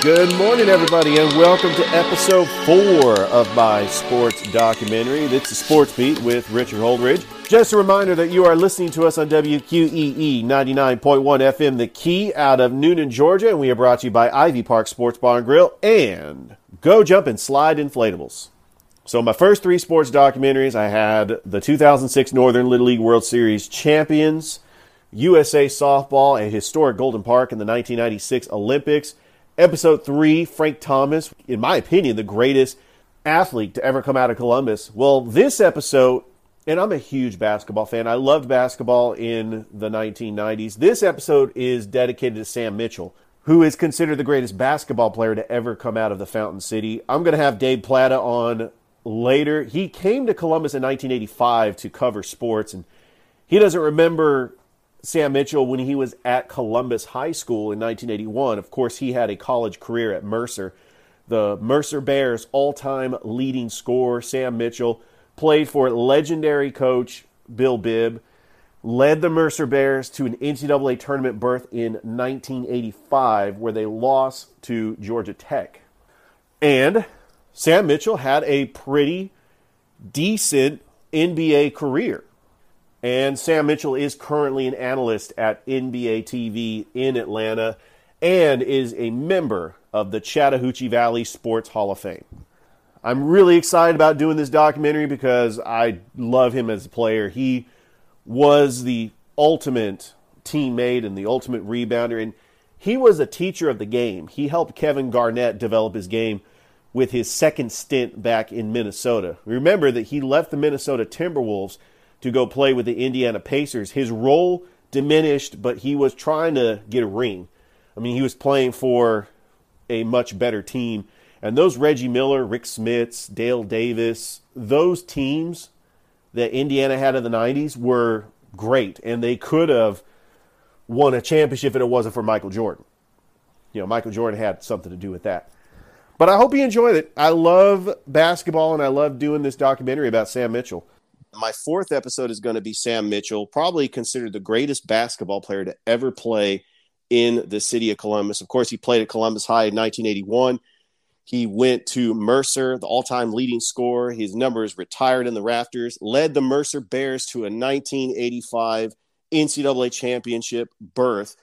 Good morning, everybody, and welcome to episode four of my sports documentary. It's the Sports Beat with Richard Holdridge. Just a reminder that you are listening to us on WQEE 99.1 FM, The Key, out of Newnan, Georgia, and we are brought to you by Ivy Park Sports Bar and Grill and Go Jump and Slide Inflatables. So, my first three sports documentaries, I had the 2006 Northern Little League World Series champions, USA softball, and historic Golden Park in the 1996 Olympics. Episode three, Frank Thomas, in my opinion, the greatest athlete to ever come out of Columbus. Well, this episode, and I'm a huge basketball fan. I loved basketball in the 1990s. This episode is dedicated to Sam Mitchell, who is considered the greatest basketball player to ever come out of the Fountain City. I'm going to have Dave Platta on later. He came to Columbus in 1985 to cover sports, and he doesn't remember Sam Mitchell when he was at Columbus High School in 1981. Of course, he had a college career at Mercer. The Mercer Bears all time leading scorer, Sam Mitchell, played for legendary coach Bill Bibb, led the Mercer Bears to an NCAA tournament berth in 1985, where they lost to Georgia Tech. And Sam Mitchell had a pretty decent NBA career. And Sam Mitchell is currently an analyst at NBA TV in Atlanta and is a member of the Chattahoochee Valley Sports Hall of Fame. I'm really excited about doing this documentary because I love him as a player. He was the ultimate teammate and the ultimate rebounder, and he was a teacher of the game. He helped Kevin Garnett develop his game with his second stint back in Minnesota. Remember that he left the Minnesota Timberwolves to go play with the Indiana Pacers. His role diminished, but he was trying to get a ring. I mean, he was playing for a much better team. And those Reggie Miller, Rick Smits, Dale Davis, those teams that Indiana had in the 90s were great. And they could have won a championship if it wasn't for Michael Jordan. You know, Michael Jordan had something to do with that. But I hope you enjoyed it. I love basketball and I love doing this documentary about Sam Mitchell. My fourth episode is going to be Sam Mitchell, probably considered the greatest basketball player to ever play in the city of Columbus. Of course, he played at Columbus High in 1981. He went to Mercer, the all time leading scorer. His number is retired in the rafters, led the Mercer Bears to a 1985 NCAA championship berth.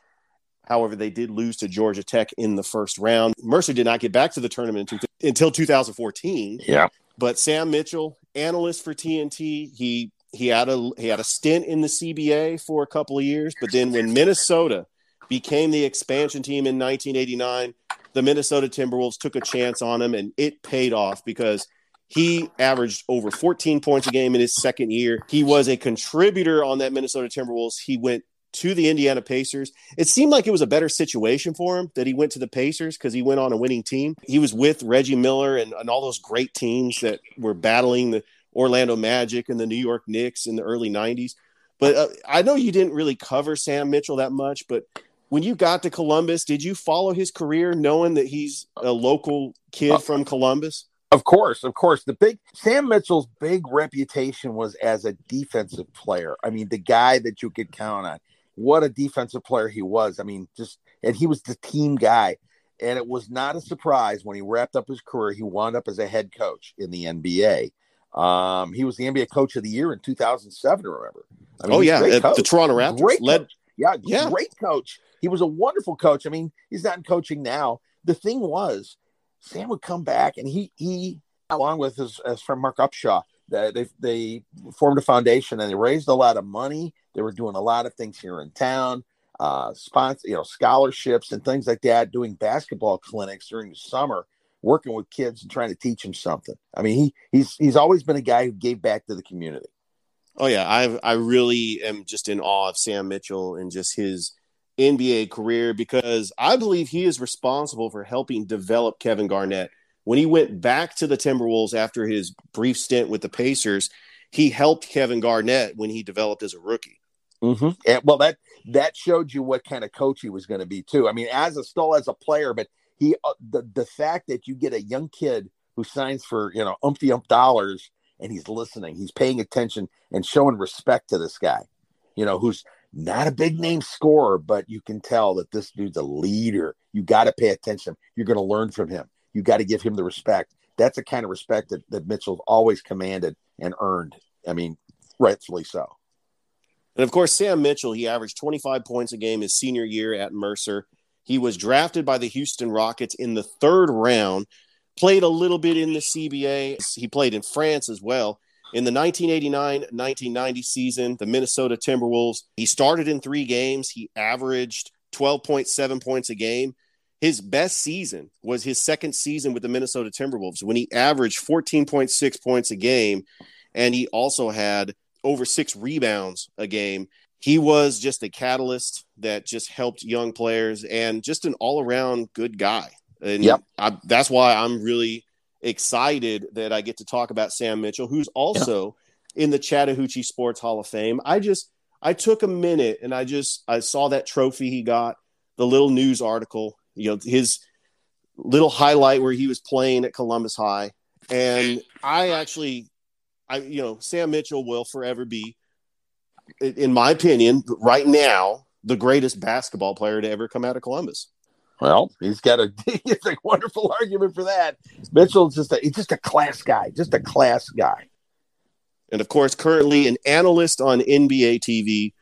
However, they did lose to Georgia Tech in the first round. Mercer did not get back to the tournament until 2014. Yeah. But Sam Mitchell, analyst for TNT, he he had a he had a stint in the CBA for a couple of years, but then when Minnesota became the expansion team in 1989, the Minnesota Timberwolves took a chance on him and it paid off because he averaged over 14 points a game in his second year. He was a contributor on that Minnesota Timberwolves. He went to the Indiana Pacers. It seemed like it was a better situation for him that he went to the Pacers because he went on a winning team. He was with Reggie Miller and, and all those great teams that were battling the Orlando Magic and the New York Knicks in the early 90s. But uh, I know you didn't really cover Sam Mitchell that much, but when you got to Columbus, did you follow his career knowing that he's a local kid from Columbus? Of course, of course. The big Sam Mitchell's big reputation was as a defensive player. I mean, the guy that you could count on. What a defensive player he was. I mean, just and he was the team guy. And it was not a surprise when he wrapped up his career. He wound up as a head coach in the NBA. Um, he was the NBA Coach of the Year in 2007. Remember? I mean, oh yeah, the Toronto Raptors great led. Coach. Yeah, yeah, great coach. He was a wonderful coach. I mean, he's not in coaching now. The thing was, Sam would come back and he he along with his, his friend Mark Upshaw, they they formed a foundation and they raised a lot of money. They were doing a lot of things here in town, uh, sponsor, you know, scholarships and things like that. Doing basketball clinics during the summer, working with kids and trying to teach them something. I mean, he he's he's always been a guy who gave back to the community. Oh yeah, I I really am just in awe of Sam Mitchell and just his NBA career because I believe he is responsible for helping develop Kevin Garnett. When he went back to the Timberwolves after his brief stint with the Pacers, he helped Kevin Garnett when he developed as a rookie. Mm-hmm. And, well, that that showed you what kind of coach he was going to be too. I mean, as a still as a player, but he uh, the the fact that you get a young kid who signs for you know umpty ump dollars and he's listening, he's paying attention and showing respect to this guy, you know, who's not a big name scorer, but you can tell that this dude's a leader. You got to pay attention. You're going to learn from him. You got to give him the respect. That's the kind of respect that, that Mitchell's always commanded and earned. I mean, rightfully so. And of course, Sam Mitchell, he averaged 25 points a game his senior year at Mercer. He was drafted by the Houston Rockets in the third round, played a little bit in the CBA. He played in France as well. In the 1989 1990 season, the Minnesota Timberwolves, he started in three games. He averaged 12.7 points a game. His best season was his second season with the Minnesota Timberwolves when he averaged 14.6 points a game. And he also had over six rebounds a game. He was just a catalyst that just helped young players and just an all around good guy. And yep. I, that's why I'm really excited that I get to talk about Sam Mitchell, who's also in the Chattahoochee Sports Hall of Fame. I just, I took a minute and I just, I saw that trophy he got, the little news article, you know, his little highlight where he was playing at Columbus High. And I actually I you know Sam Mitchell will forever be, in my opinion, right now the greatest basketball player to ever come out of Columbus. Well, he's got a he's a wonderful argument for that. Mitchell's just a he's just a class guy, just a class guy. And of course, currently an analyst on NBA TV,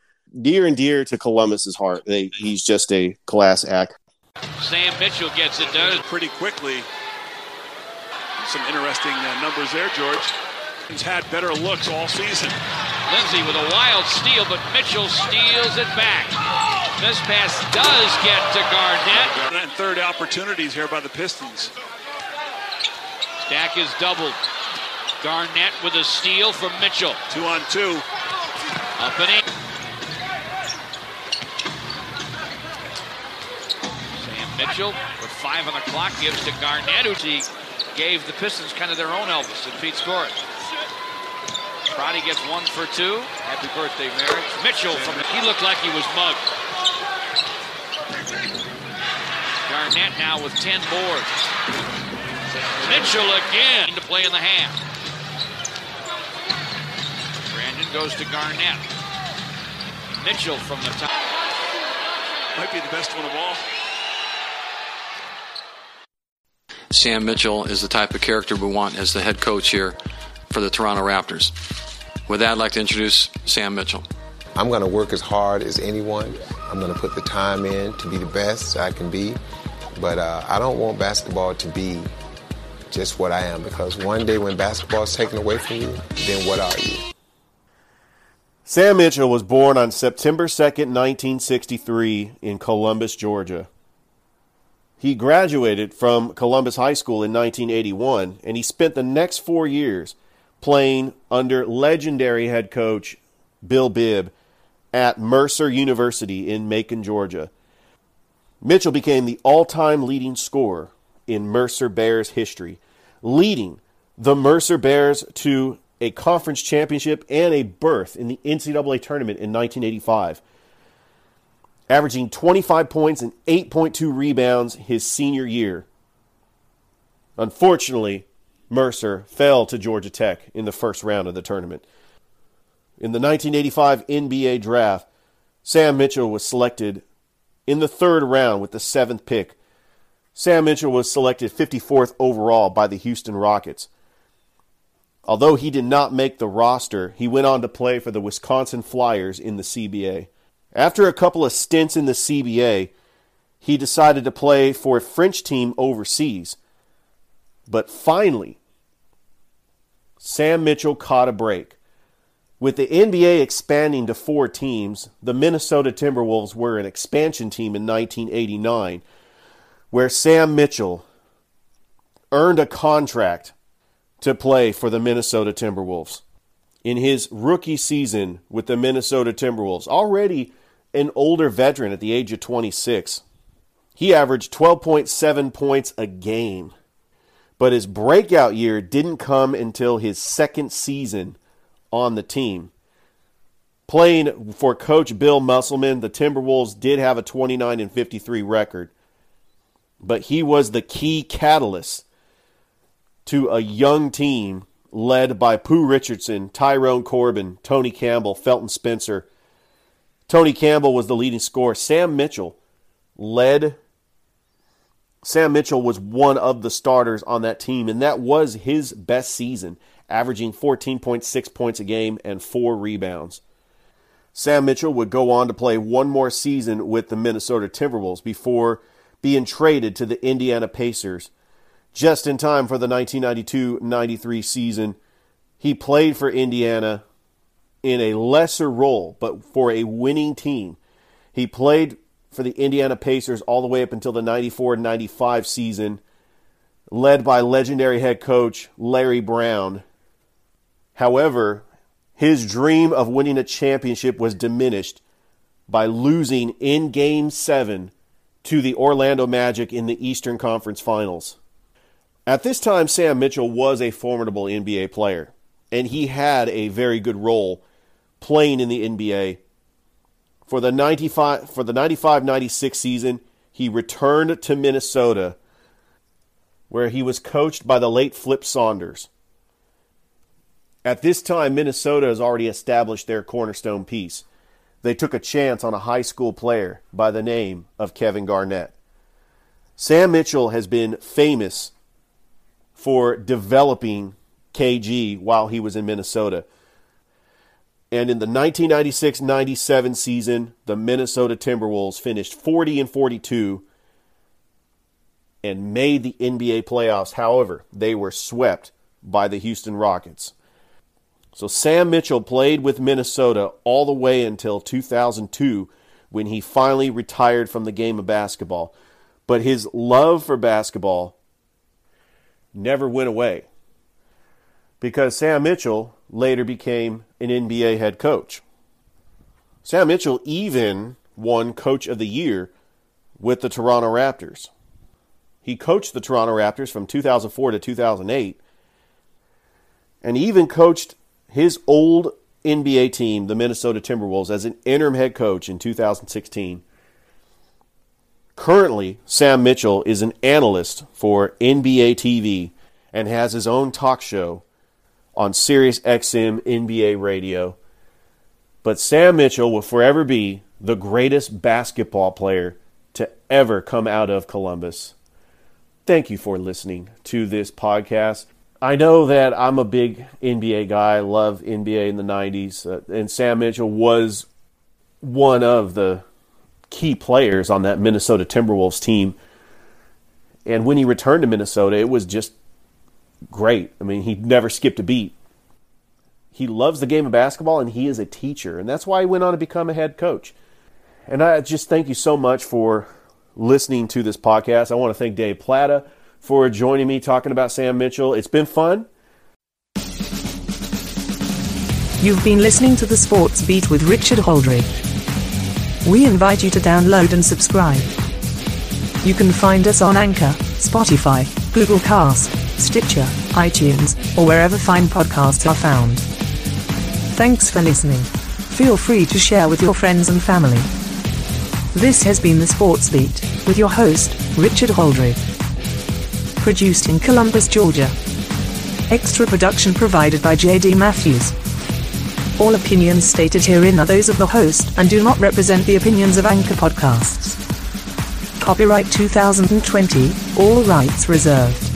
dear and dear to Columbus's heart. They, he's just a class act. Sam Mitchell gets it done pretty quickly. Some interesting uh, numbers there, George. He's had better looks all season. Lindsay with a wild steal, but Mitchell steals it back. This pass does get to Garnett. And third opportunities here by the Pistons. Stack is doubled. Garnett with a steal from Mitchell. Two on two. Up and in. Mitchell with five on the clock gives to Garnett, who he gave the Pistons kind of their own Elvis and Pete scored. Roddy gets one for two. Happy birthday, marriage. Mitchell from the, he looked like he was mugged. Garnett now with 10 boards. Mitchell again to play in the half. Brandon goes to Garnett. Mitchell from the top. Might be the best one of all. Sam Mitchell is the type of character we want as the head coach here for the Toronto Raptors. With that, I'd like to introduce Sam Mitchell. I'm going to work as hard as anyone. I'm going to put the time in to be the best I can be. But uh, I don't want basketball to be just what I am because one day when basketball is taken away from you, then what are you? Sam Mitchell was born on September 2nd, 1963, in Columbus, Georgia. He graduated from Columbus High School in 1981, and he spent the next four years playing under legendary head coach Bill Bibb at Mercer University in Macon, Georgia. Mitchell became the all time leading scorer in Mercer Bears history, leading the Mercer Bears to a conference championship and a berth in the NCAA tournament in 1985, averaging 25 points and 8.2 rebounds his senior year. Unfortunately, Mercer fell to Georgia Tech in the first round of the tournament. In the 1985 NBA draft, Sam Mitchell was selected in the third round with the seventh pick. Sam Mitchell was selected 54th overall by the Houston Rockets. Although he did not make the roster, he went on to play for the Wisconsin Flyers in the CBA. After a couple of stints in the CBA, he decided to play for a French team overseas. But finally, Sam Mitchell caught a break. With the NBA expanding to four teams, the Minnesota Timberwolves were an expansion team in 1989, where Sam Mitchell earned a contract to play for the Minnesota Timberwolves. in his rookie season with the Minnesota Timberwolves, already an older veteran at the age of 26. He averaged 12.7 points a game. But his breakout year didn't come until his second season on the team. Playing for coach Bill Musselman, the Timberwolves did have a 29 and 53 record. But he was the key catalyst to a young team led by Pooh Richardson, Tyrone Corbin, Tony Campbell, Felton Spencer. Tony Campbell was the leading scorer. Sam Mitchell led. Sam Mitchell was one of the starters on that team, and that was his best season, averaging 14.6 points a game and four rebounds. Sam Mitchell would go on to play one more season with the Minnesota Timberwolves before being traded to the Indiana Pacers just in time for the 1992 93 season. He played for Indiana in a lesser role, but for a winning team. He played for the Indiana Pacers all the way up until the 94 95 season, led by legendary head coach Larry Brown. However, his dream of winning a championship was diminished by losing in Game 7 to the Orlando Magic in the Eastern Conference Finals. At this time, Sam Mitchell was a formidable NBA player, and he had a very good role playing in the NBA. For the 95 for the 95-96 season, he returned to Minnesota where he was coached by the late Flip Saunders. At this time, Minnesota has already established their cornerstone piece. They took a chance on a high school player by the name of Kevin Garnett. Sam Mitchell has been famous for developing KG while he was in Minnesota. And in the 1996 97 season, the Minnesota Timberwolves finished 40 and 42 and made the NBA playoffs. However, they were swept by the Houston Rockets. So Sam Mitchell played with Minnesota all the way until 2002 when he finally retired from the game of basketball. But his love for basketball never went away because Sam Mitchell later became an NBA head coach. Sam Mitchell even won Coach of the Year with the Toronto Raptors. He coached the Toronto Raptors from 2004 to 2008 and even coached his old NBA team, the Minnesota Timberwolves, as an interim head coach in 2016. Currently, Sam Mitchell is an analyst for NBA TV and has his own talk show on Sirius XM NBA radio. But Sam Mitchell will forever be the greatest basketball player to ever come out of Columbus. Thank you for listening to this podcast. I know that I'm a big NBA guy. I love NBA in the 90s. Uh, and Sam Mitchell was one of the key players on that Minnesota Timberwolves team. And when he returned to Minnesota, it was just great. I mean, he never skipped a beat. He loves the game of basketball and he is a teacher. And that's why he went on to become a head coach. And I just thank you so much for listening to this podcast. I want to thank Dave Platta for joining me talking about Sam Mitchell. It's been fun. You've been listening to the Sports Beat with Richard Holdridge. We invite you to download and subscribe. You can find us on Anchor, Spotify, Google Cast, Stitcher, iTunes, or wherever fine podcasts are found. Thanks for listening. Feel free to share with your friends and family. This has been the Sports Beat with your host, Richard Holdridge produced in Columbus, Georgia. Extra production provided by J.D. Matthews. All opinions stated herein are those of the host and do not represent the opinions of Anchor Podcasts. Copyright 2020, all rights reserved.